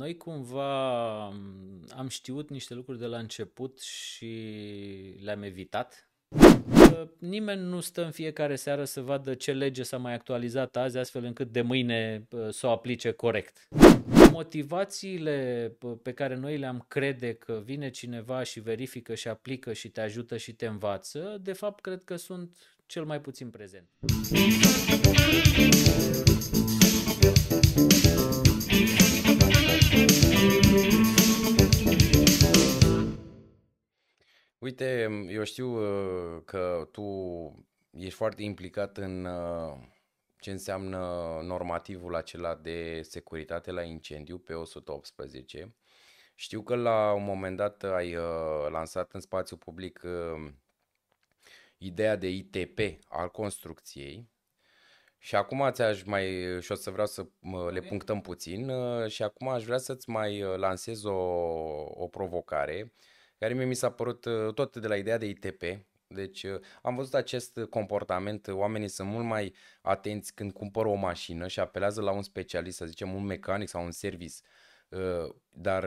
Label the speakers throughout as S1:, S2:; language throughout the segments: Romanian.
S1: noi cumva am știut niște lucruri de la început și le-am evitat. Nimeni nu stă în fiecare seară să vadă ce lege s-a mai actualizat azi, astfel încât de mâine să o aplice corect. Motivațiile pe care noi le-am crede că vine cineva și verifică și aplică și te ajută și te învață, de fapt cred că sunt cel mai puțin prezent.
S2: Uite, eu știu uh, că tu ești foarte implicat în uh, ce înseamnă normativul acela de securitate la incendiu pe 118. Știu că la un moment dat ai uh, lansat în spațiu public ideea de ITP al construcției și acum ți-aș mai, și o să vreau să le punctăm puțin și acum aș vrea să-ți mai lansez o, o provocare care mie mi s-a părut uh, tot de la ideea de ITP. Deci uh, am văzut acest comportament, oamenii sunt mult mai atenți când cumpără o mașină și apelează la un specialist, să zicem un mecanic sau un service, uh, dar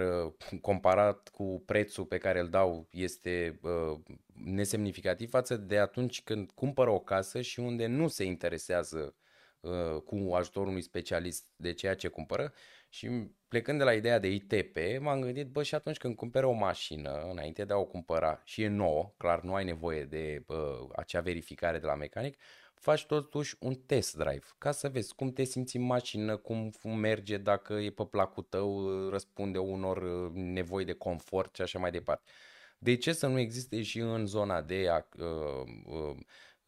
S2: comparat cu prețul pe care îl dau este nesemnificativ față de atunci când cumpără o casă și unde nu se interesează cu ajutorul unui specialist de ceea ce cumpără și plecând de la ideea de ITP, m-am gândit, bă, și atunci când cumperi o mașină, înainte de a o cumpăra, și e nouă, clar nu ai nevoie de bă, acea verificare de la mecanic, faci totuși un test drive, ca să vezi cum te simți în mașină, cum merge, dacă e pe placul tău, răspunde unor uh, nevoi de confort și așa mai departe. De ce să nu existe și în zona de uh, uh,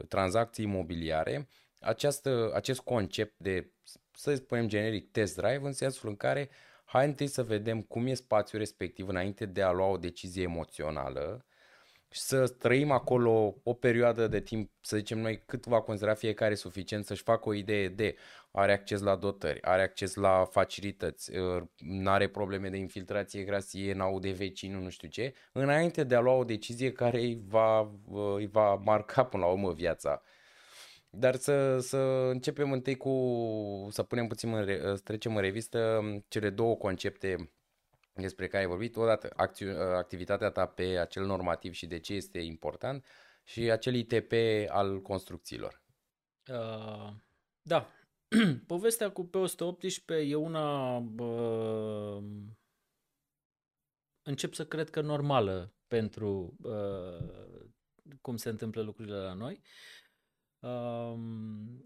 S2: tranzacții imobiliare această, acest concept de, să spunem generic, test drive, în sensul în care hai întâi să vedem cum e spațiul respectiv înainte de a lua o decizie emoțională și să trăim acolo o perioadă de timp, să zicem noi, cât va considera fiecare suficient să-și facă o idee de are acces la dotări, are acces la facilități, ă, nu are probleme de infiltrație, grasie, n-aude vecinul, nu știu ce, înainte de a lua o decizie care îi va, îi va marca până la urmă viața. Dar să, să începem întâi cu, să punem puțin, în, să trecem în revistă cele două concepte despre care ai vorbit. Odată acțiu- activitatea ta pe acel normativ și de ce este important și acel ITP al construcțiilor.
S1: Uh, da. Povestea cu pe 118 e una uh, încep să cred că normală pentru uh, cum se întâmplă lucrurile la noi. Uh,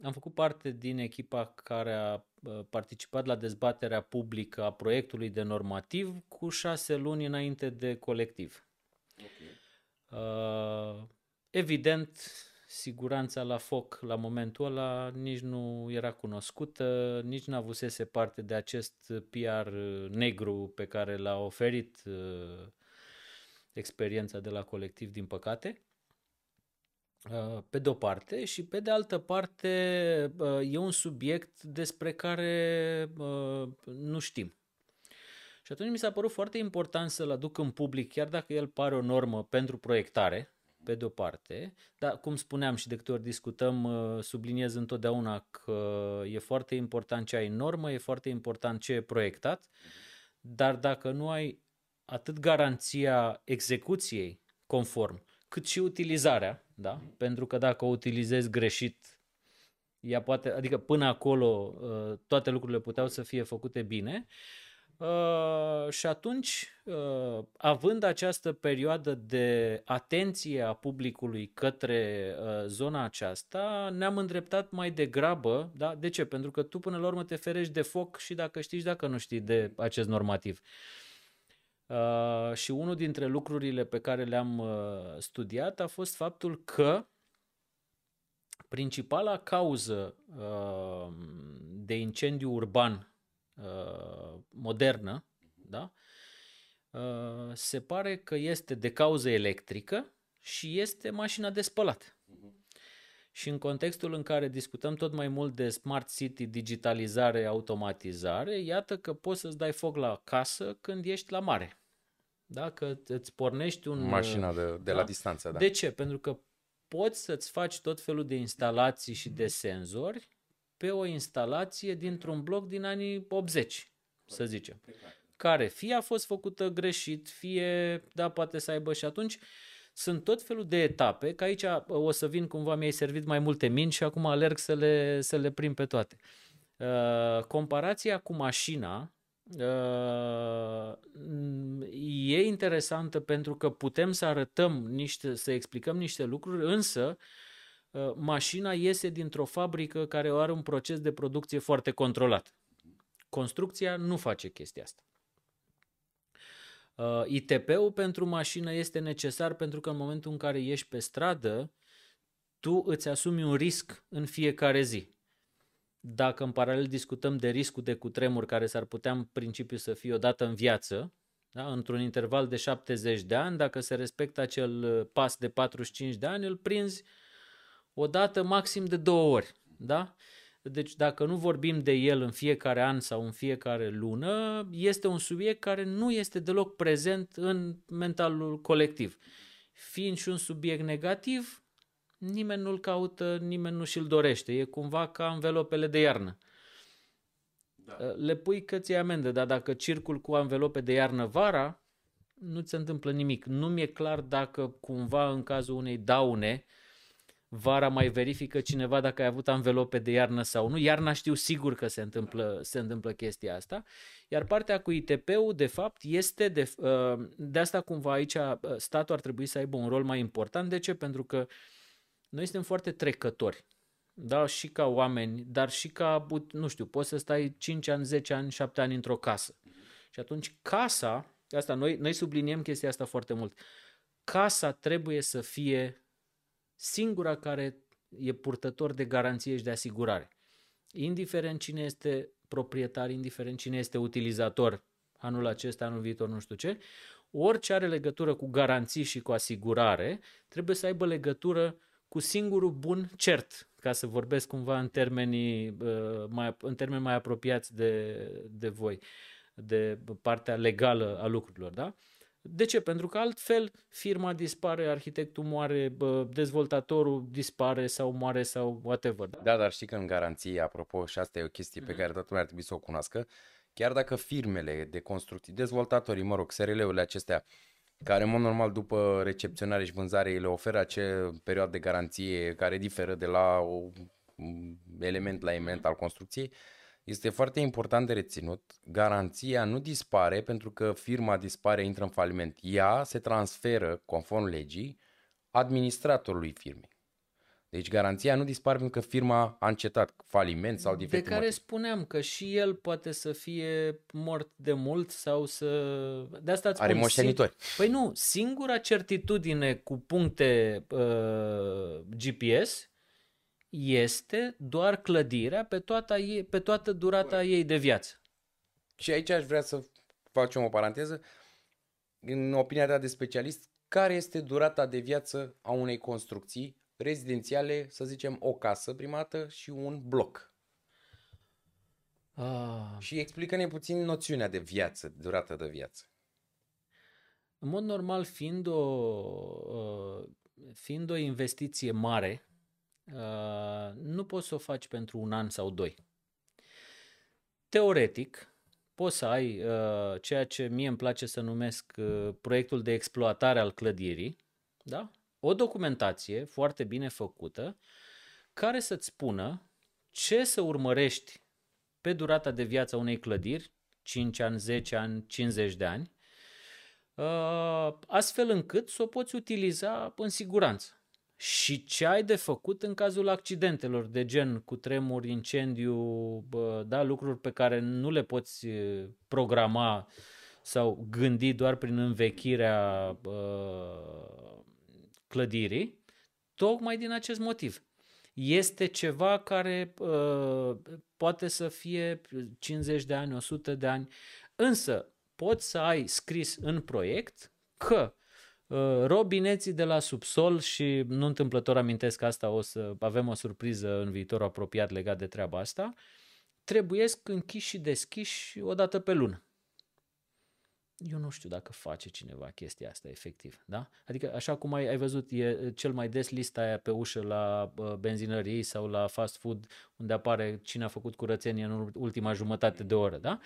S1: am făcut parte din echipa care a participat la dezbaterea publică a proiectului de normativ cu șase luni înainte de colectiv. Okay. Evident, siguranța la foc la momentul ăla nici nu era cunoscută, nici nu avusese parte de acest PR negru pe care l-a oferit experiența de la colectiv, din păcate. Uh, pe de o parte și pe de altă parte uh, e un subiect despre care uh, nu știm. Și atunci mi s-a părut foarte important să-l aduc în public, chiar dacă el pare o normă pentru proiectare, pe de o parte, dar cum spuneam și de câte ori discutăm, subliniez întotdeauna că e foarte important ce ai în normă, e foarte important ce e proiectat, dar dacă nu ai atât garanția execuției conform, cât și utilizarea, da? Pentru că dacă o utilizezi greșit, ea poate, adică până acolo uh, toate lucrurile puteau să fie făcute bine. Uh, și atunci, uh, având această perioadă de atenție a publicului către zona aceasta, ne-am îndreptat mai degrabă, da? De ce? Pentru că tu până la urmă te ferești de foc și dacă știi și dacă nu știi de acest normativ. Uh, și unul dintre lucrurile pe care le-am uh, studiat a fost faptul că principala cauză uh, de incendiu urban uh, modernă da? Uh, se pare că este de cauză electrică și este mașina de spălat. Și în contextul în care discutăm tot mai mult de smart city, digitalizare, automatizare, iată că poți să-ți dai foc la casă când ești la mare. Da? Că îți pornești un...
S2: Mașina de, de da? la distanță, da.
S1: De ce? Pentru că poți să-ți faci tot felul de instalații și de senzori pe o instalație dintr-un bloc din anii 80, să zicem. care fie a fost făcută greșit, fie, da, poate să aibă și atunci sunt tot felul de etape, că aici o să vin cumva, mi-ai servit mai multe minci și acum alerg să le, să le prim pe toate. Uh, comparația cu mașina uh, e interesantă pentru că putem să arătăm niște, să explicăm niște lucruri, însă uh, mașina iese dintr-o fabrică care are un proces de producție foarte controlat. Construcția nu face chestia asta. Uh, ITP-ul pentru mașină este necesar pentru că în momentul în care ieși pe stradă, tu îți asumi un risc în fiecare zi. Dacă în paralel discutăm de riscul de cutremur care s-ar putea în principiu să fie odată în viață, da? într-un interval de 70 de ani, dacă se respectă acel uh, pas de 45 de ani, îl prinzi odată maxim de două ori. Da? Deci dacă nu vorbim de el în fiecare an sau în fiecare lună, este un subiect care nu este deloc prezent în mentalul colectiv. Fiind și un subiect negativ, nimeni nu-l caută, nimeni nu și-l dorește. E cumva ca învelopele de iarnă. Da. Le pui că ți amendă, dar dacă circul cu învelope de iarnă vara, nu ți se întâmplă nimic. Nu mi-e clar dacă cumva în cazul unei daune, uh, vara mai verifică cineva dacă ai avut anvelope de iarnă sau nu. Iarna știu sigur că se întâmplă, se întâmplă chestia asta. Iar partea cu ITP-ul, de fapt, este de, uh, de asta cumva aici uh, statul ar trebui să aibă un rol mai important. De ce? Pentru că noi suntem foarte trecători. Da, și ca oameni, dar și ca, nu știu, poți să stai 5 ani, 10 ani, 7 ani într-o casă. Și atunci casa, asta noi, noi subliniem chestia asta foarte mult, casa trebuie să fie singura care e purtător de garanție și de asigurare. Indiferent cine este proprietar, indiferent cine este utilizator anul acesta, anul viitor, nu știu ce, orice are legătură cu garanții și cu asigurare, trebuie să aibă legătură cu singurul bun cert, ca să vorbesc cumva în termenii uh, mai, în termeni mai apropiați de, de voi, de partea legală a lucrurilor. Da? De ce? Pentru că altfel firma dispare, arhitectul moare, dezvoltatorul dispare sau moare sau whatever.
S2: Da, dar știi că în garanție, apropo, și asta e o chestie pe mhm. care toată lumea ar trebui să o cunoască, chiar dacă firmele de construcții, dezvoltatorii, mă rog, SRL-urile acestea, care în mod normal după recepționare și vânzare le oferă acea perioadă de garanție care diferă de la un element la element al construcției, este foarte important de reținut, garanția nu dispare pentru că firma dispare, intră în faliment. Ea se transferă, conform legii, administratorului firmei. Deci garanția nu dispare pentru că firma a încetat faliment sau
S1: defect. De care motiv. spuneam că și el poate să fie mort de mult sau să... De asta
S2: Are spun, moștenitori.
S1: Sing... Păi nu, singura certitudine cu puncte uh, GPS este doar clădirea pe toată, ei, pe toată durata ei de viață.
S2: Și aici aș vrea să facem o paranteză. În opinia ta de specialist, care este durata de viață a unei construcții rezidențiale, să zicem o casă primată și un bloc? Ah. Și explică-ne puțin noțiunea de viață, durata de viață.
S1: În mod normal, fiind o, uh, fiind o investiție mare, Uh, nu poți să o faci pentru un an sau doi. Teoretic, poți să ai uh, ceea ce mie îmi place să numesc uh, proiectul de exploatare al clădirii, da? O documentație foarte bine făcută care să-ți spună ce să urmărești pe durata de viață a unei clădiri, 5 ani, 10 ani, 50 de ani, uh, astfel încât să o poți utiliza în siguranță. Și ce ai de făcut în cazul accidentelor de gen cu tremur, incendiu, bă, da, lucruri pe care nu le poți programa sau gândi doar prin învechirea bă, clădirii, tocmai din acest motiv. Este ceva care uh, poate să fie 50 de ani, 100 de ani, însă poți să ai scris în proiect că Uh, robineții de la subsol și nu întâmplător amintesc asta, o să avem o surpriză în viitor apropiat legat de treaba asta, trebuiesc închiși și deschiși o dată pe lună. Eu nu știu dacă face cineva chestia asta efectiv, da? Adică așa cum ai, ai văzut, e cel mai des lista aia pe ușă la uh, benzinării sau la fast food unde apare cine a făcut curățenie în ultima jumătate de oră, da?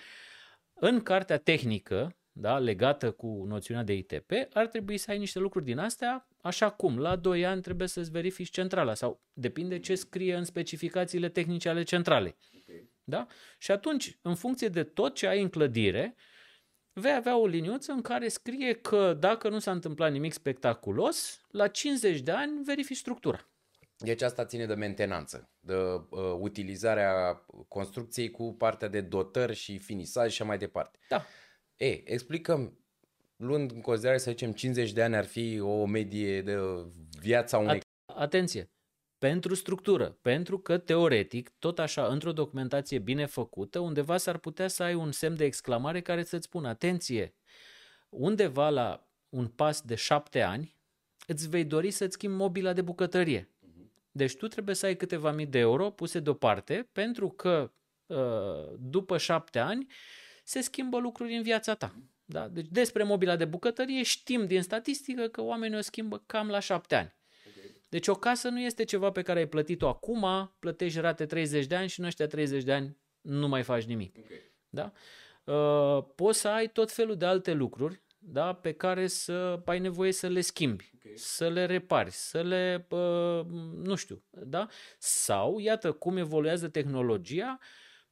S1: în cartea tehnică, da, legată cu noțiunea de ITP, ar trebui să ai niște lucruri din astea, așa cum la 2 ani trebuie să-ți verifici centrala sau depinde ce scrie în specificațiile tehnice ale centralei. Okay. Da? Și atunci, în funcție de tot ce ai în clădire, vei avea o liniuță în care scrie că dacă nu s-a întâmplat nimic spectaculos, la 50 de ani verifici structura.
S2: Deci asta ține de mentenanță, de uh, utilizarea construcției cu partea de dotări și finisaj și mai departe.
S1: Da.
S2: E, explicăm, luând în considerare, să zicem, 50 de ani ar fi o medie de viața unei...
S1: Atenție! Pentru structură, pentru că teoretic, tot așa, într-o documentație bine făcută, undeva s-ar putea să ai un semn de exclamare care să-ți spună, atenție, undeva la un pas de șapte ani, îți vei dori să-ți schimbi mobila de bucătărie. Deci tu trebuie să ai câteva mii de euro puse deoparte pentru că uh, după șapte ani se schimbă lucruri în viața ta. Da? Deci despre mobila de bucătărie știm din statistică că oamenii o schimbă cam la șapte ani. Deci o casă nu este ceva pe care ai plătit-o acum, plătești rate 30 de ani și în ăștia 30 de ani nu mai faci nimic. Okay. Da? Uh, poți să ai tot felul de alte lucruri da, pe care să ai nevoie să le schimbi, okay. să le repari, să le, uh, nu știu, da? Sau, iată, cum evoluează tehnologia,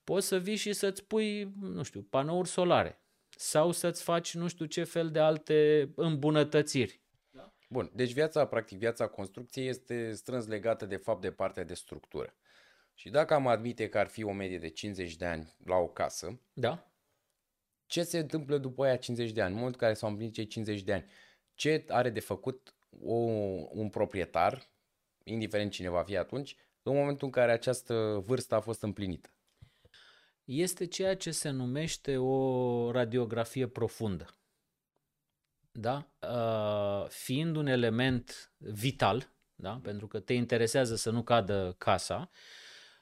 S1: poți să vii și să-ți pui, nu știu, panouri solare sau să-ți faci nu știu ce fel de alte îmbunătățiri.
S2: Da? Bun, deci viața, practic, viața construcției este strâns legată de fapt de partea de structură. Și dacă am admite că ar fi o medie de 50 de ani la o casă,
S1: da
S2: ce se întâmplă după aia 50 de ani, în momentul în care s-au împlinit cei 50 de ani, ce are de făcut o, un proprietar, indiferent cine va fi atunci, în momentul în care această vârstă a fost împlinită?
S1: Este ceea ce se numește o radiografie profundă. Da? Uh, fiind un element vital, da? pentru că te interesează să nu cadă casa,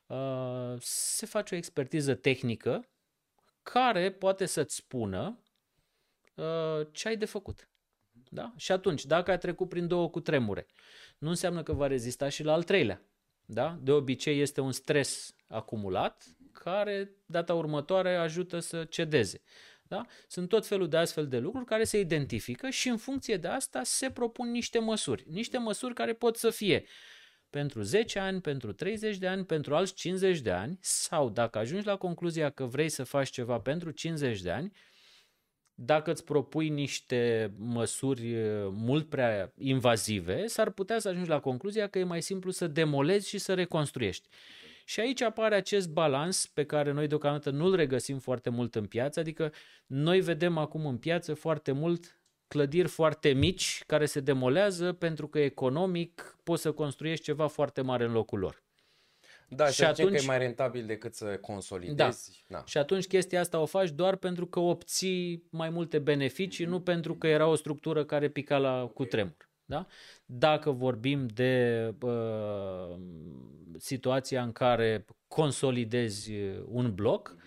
S1: uh, se face o expertiză tehnică care poate să-ți spună uh, ce ai de făcut. Da? Și atunci, dacă ai trecut prin două cu tremure, nu înseamnă că va rezista și la al treilea. Da? De obicei este un stres acumulat care data următoare ajută să cedeze. Da? Sunt tot felul de astfel de lucruri care se identifică și în funcție de asta se propun niște măsuri. Niște măsuri care pot să fie pentru 10 ani, pentru 30 de ani, pentru alți 50 de ani sau dacă ajungi la concluzia că vrei să faci ceva pentru 50 de ani, dacă îți propui niște măsuri mult prea invazive, s-ar putea să ajungi la concluzia că e mai simplu să demolezi și să reconstruiești. Și aici apare acest balans pe care noi deocamdată nu-l regăsim foarte mult în piață, adică noi vedem acum în piață foarte mult clădiri foarte mici care se demolează pentru că economic poți să construiești ceva foarte mare în locul lor.
S2: Da, și atunci că e mai rentabil decât să consolidezi.
S1: Da. da. Și atunci chestia asta o faci doar pentru că obții mai multe beneficii, nu pentru că era o structură care pica la cutremur. Da? Dacă vorbim de uh, situația în care consolidezi un bloc, uh,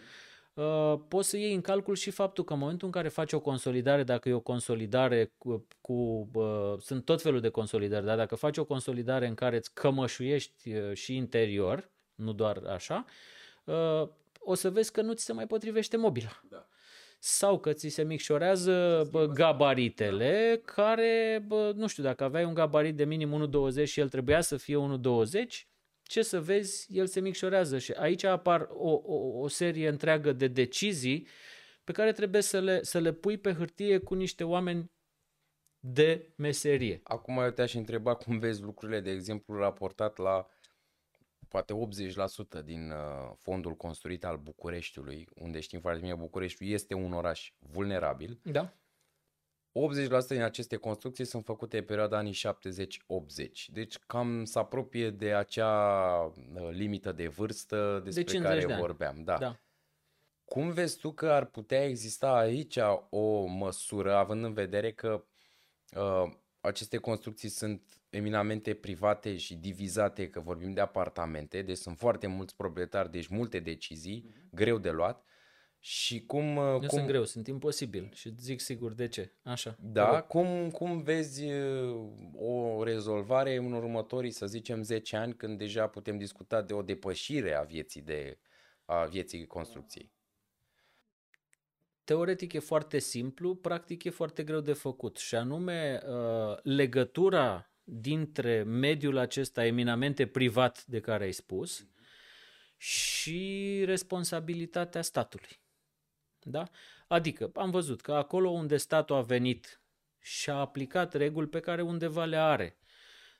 S1: Uh, poți să iei în calcul și faptul că în momentul în care faci o consolidare, dacă e o consolidare cu, cu uh, sunt tot felul de consolidări, dar dacă faci o consolidare în care îți cămășuiești uh, și interior, nu doar așa, uh, o să vezi că nu ți se mai potrivește mobila. Da. Sau că ți se micșorează bă, gabaritele da. care, bă, nu știu, dacă aveai un gabarit de minim 1,20 și el trebuia să fie 1,20, ce să vezi, el se micșorează și aici apar o, o, o serie întreagă de decizii pe care trebuie să le, să le pui pe hârtie cu niște oameni de meserie.
S2: Acum eu te-aș întreba cum vezi lucrurile, de exemplu, raportat la poate 80% din uh, fondul construit al Bucureștiului, unde știm foarte bine Bucureștiul este un oraș vulnerabil.
S1: Da.
S2: 80% din aceste construcții sunt făcute în perioada anii 70-80. Deci cam se apropie de acea uh, limită de vârstă despre de care de vorbeam. Da. da. Cum vezi tu că ar putea exista aici o măsură, având în vedere că uh, aceste construcții sunt eminamente private și divizate, că vorbim de apartamente, deci sunt foarte mulți proprietari, deci multe decizii, mm-hmm. greu de luat. Și cum...
S1: Nu
S2: cum...
S1: sunt greu, sunt imposibil și zic sigur de ce. Așa.
S2: Da, cum, cum vezi uh, o rezolvare în următorii, să zicem, 10 ani, când deja putem discuta de o depășire a vieții, de, a vieții construcției?
S1: teoretic e foarte simplu, practic e foarte greu de făcut și anume uh, legătura dintre mediul acesta eminamente privat de care ai spus și responsabilitatea statului. Da? Adică am văzut că acolo unde statul a venit și a aplicat reguli pe care undeva le are,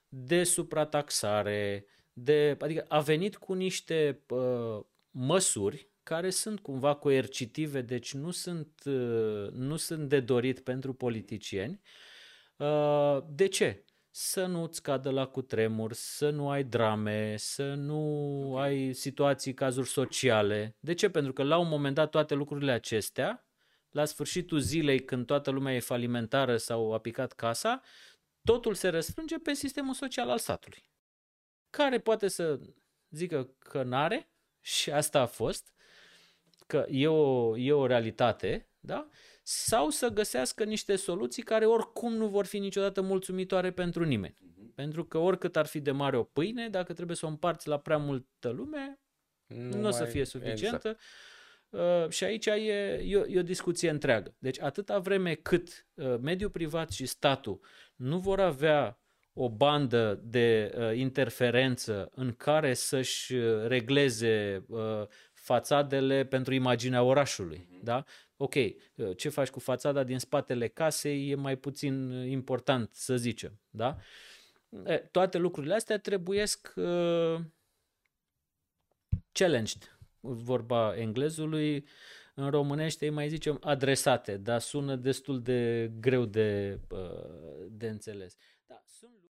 S1: de suprataxare, de, adică a venit cu niște uh, măsuri care sunt cumva coercitive, deci nu sunt, uh, nu sunt de dorit pentru politicieni. Uh, de ce? Să nu-ți cadă la cutremur, să nu ai drame, să nu ai situații, cazuri sociale. De ce? Pentru că la un moment dat toate lucrurile acestea, la sfârșitul zilei când toată lumea e falimentară sau a picat casa, totul se răsfrânge pe sistemul social al statului. Care poate să zică că n-are, și asta a fost, că e o, e o realitate, da? Sau să găsească niște soluții care oricum nu vor fi niciodată mulțumitoare pentru nimeni. Uh-huh. Pentru că oricât ar fi de mare o pâine, dacă trebuie să o împarți la prea multă lume, nu, nu o să fie suficientă. Exact. Uh, și aici e, e, o, e o discuție întreagă. Deci atâta vreme cât uh, mediul privat și statul nu vor avea o bandă de uh, interferență în care să-și uh, regleze uh, fațadele pentru imaginea orașului. Mm-hmm. Da? Ok, uh, ce faci cu fațada din spatele casei e mai puțin important, să zicem. Da? E, toate lucrurile astea trebuiesc uh, challenged, vorba englezului. În românește îi mai zicem adresate, dar sună destul de greu de, uh, de înțeles. Da, sunt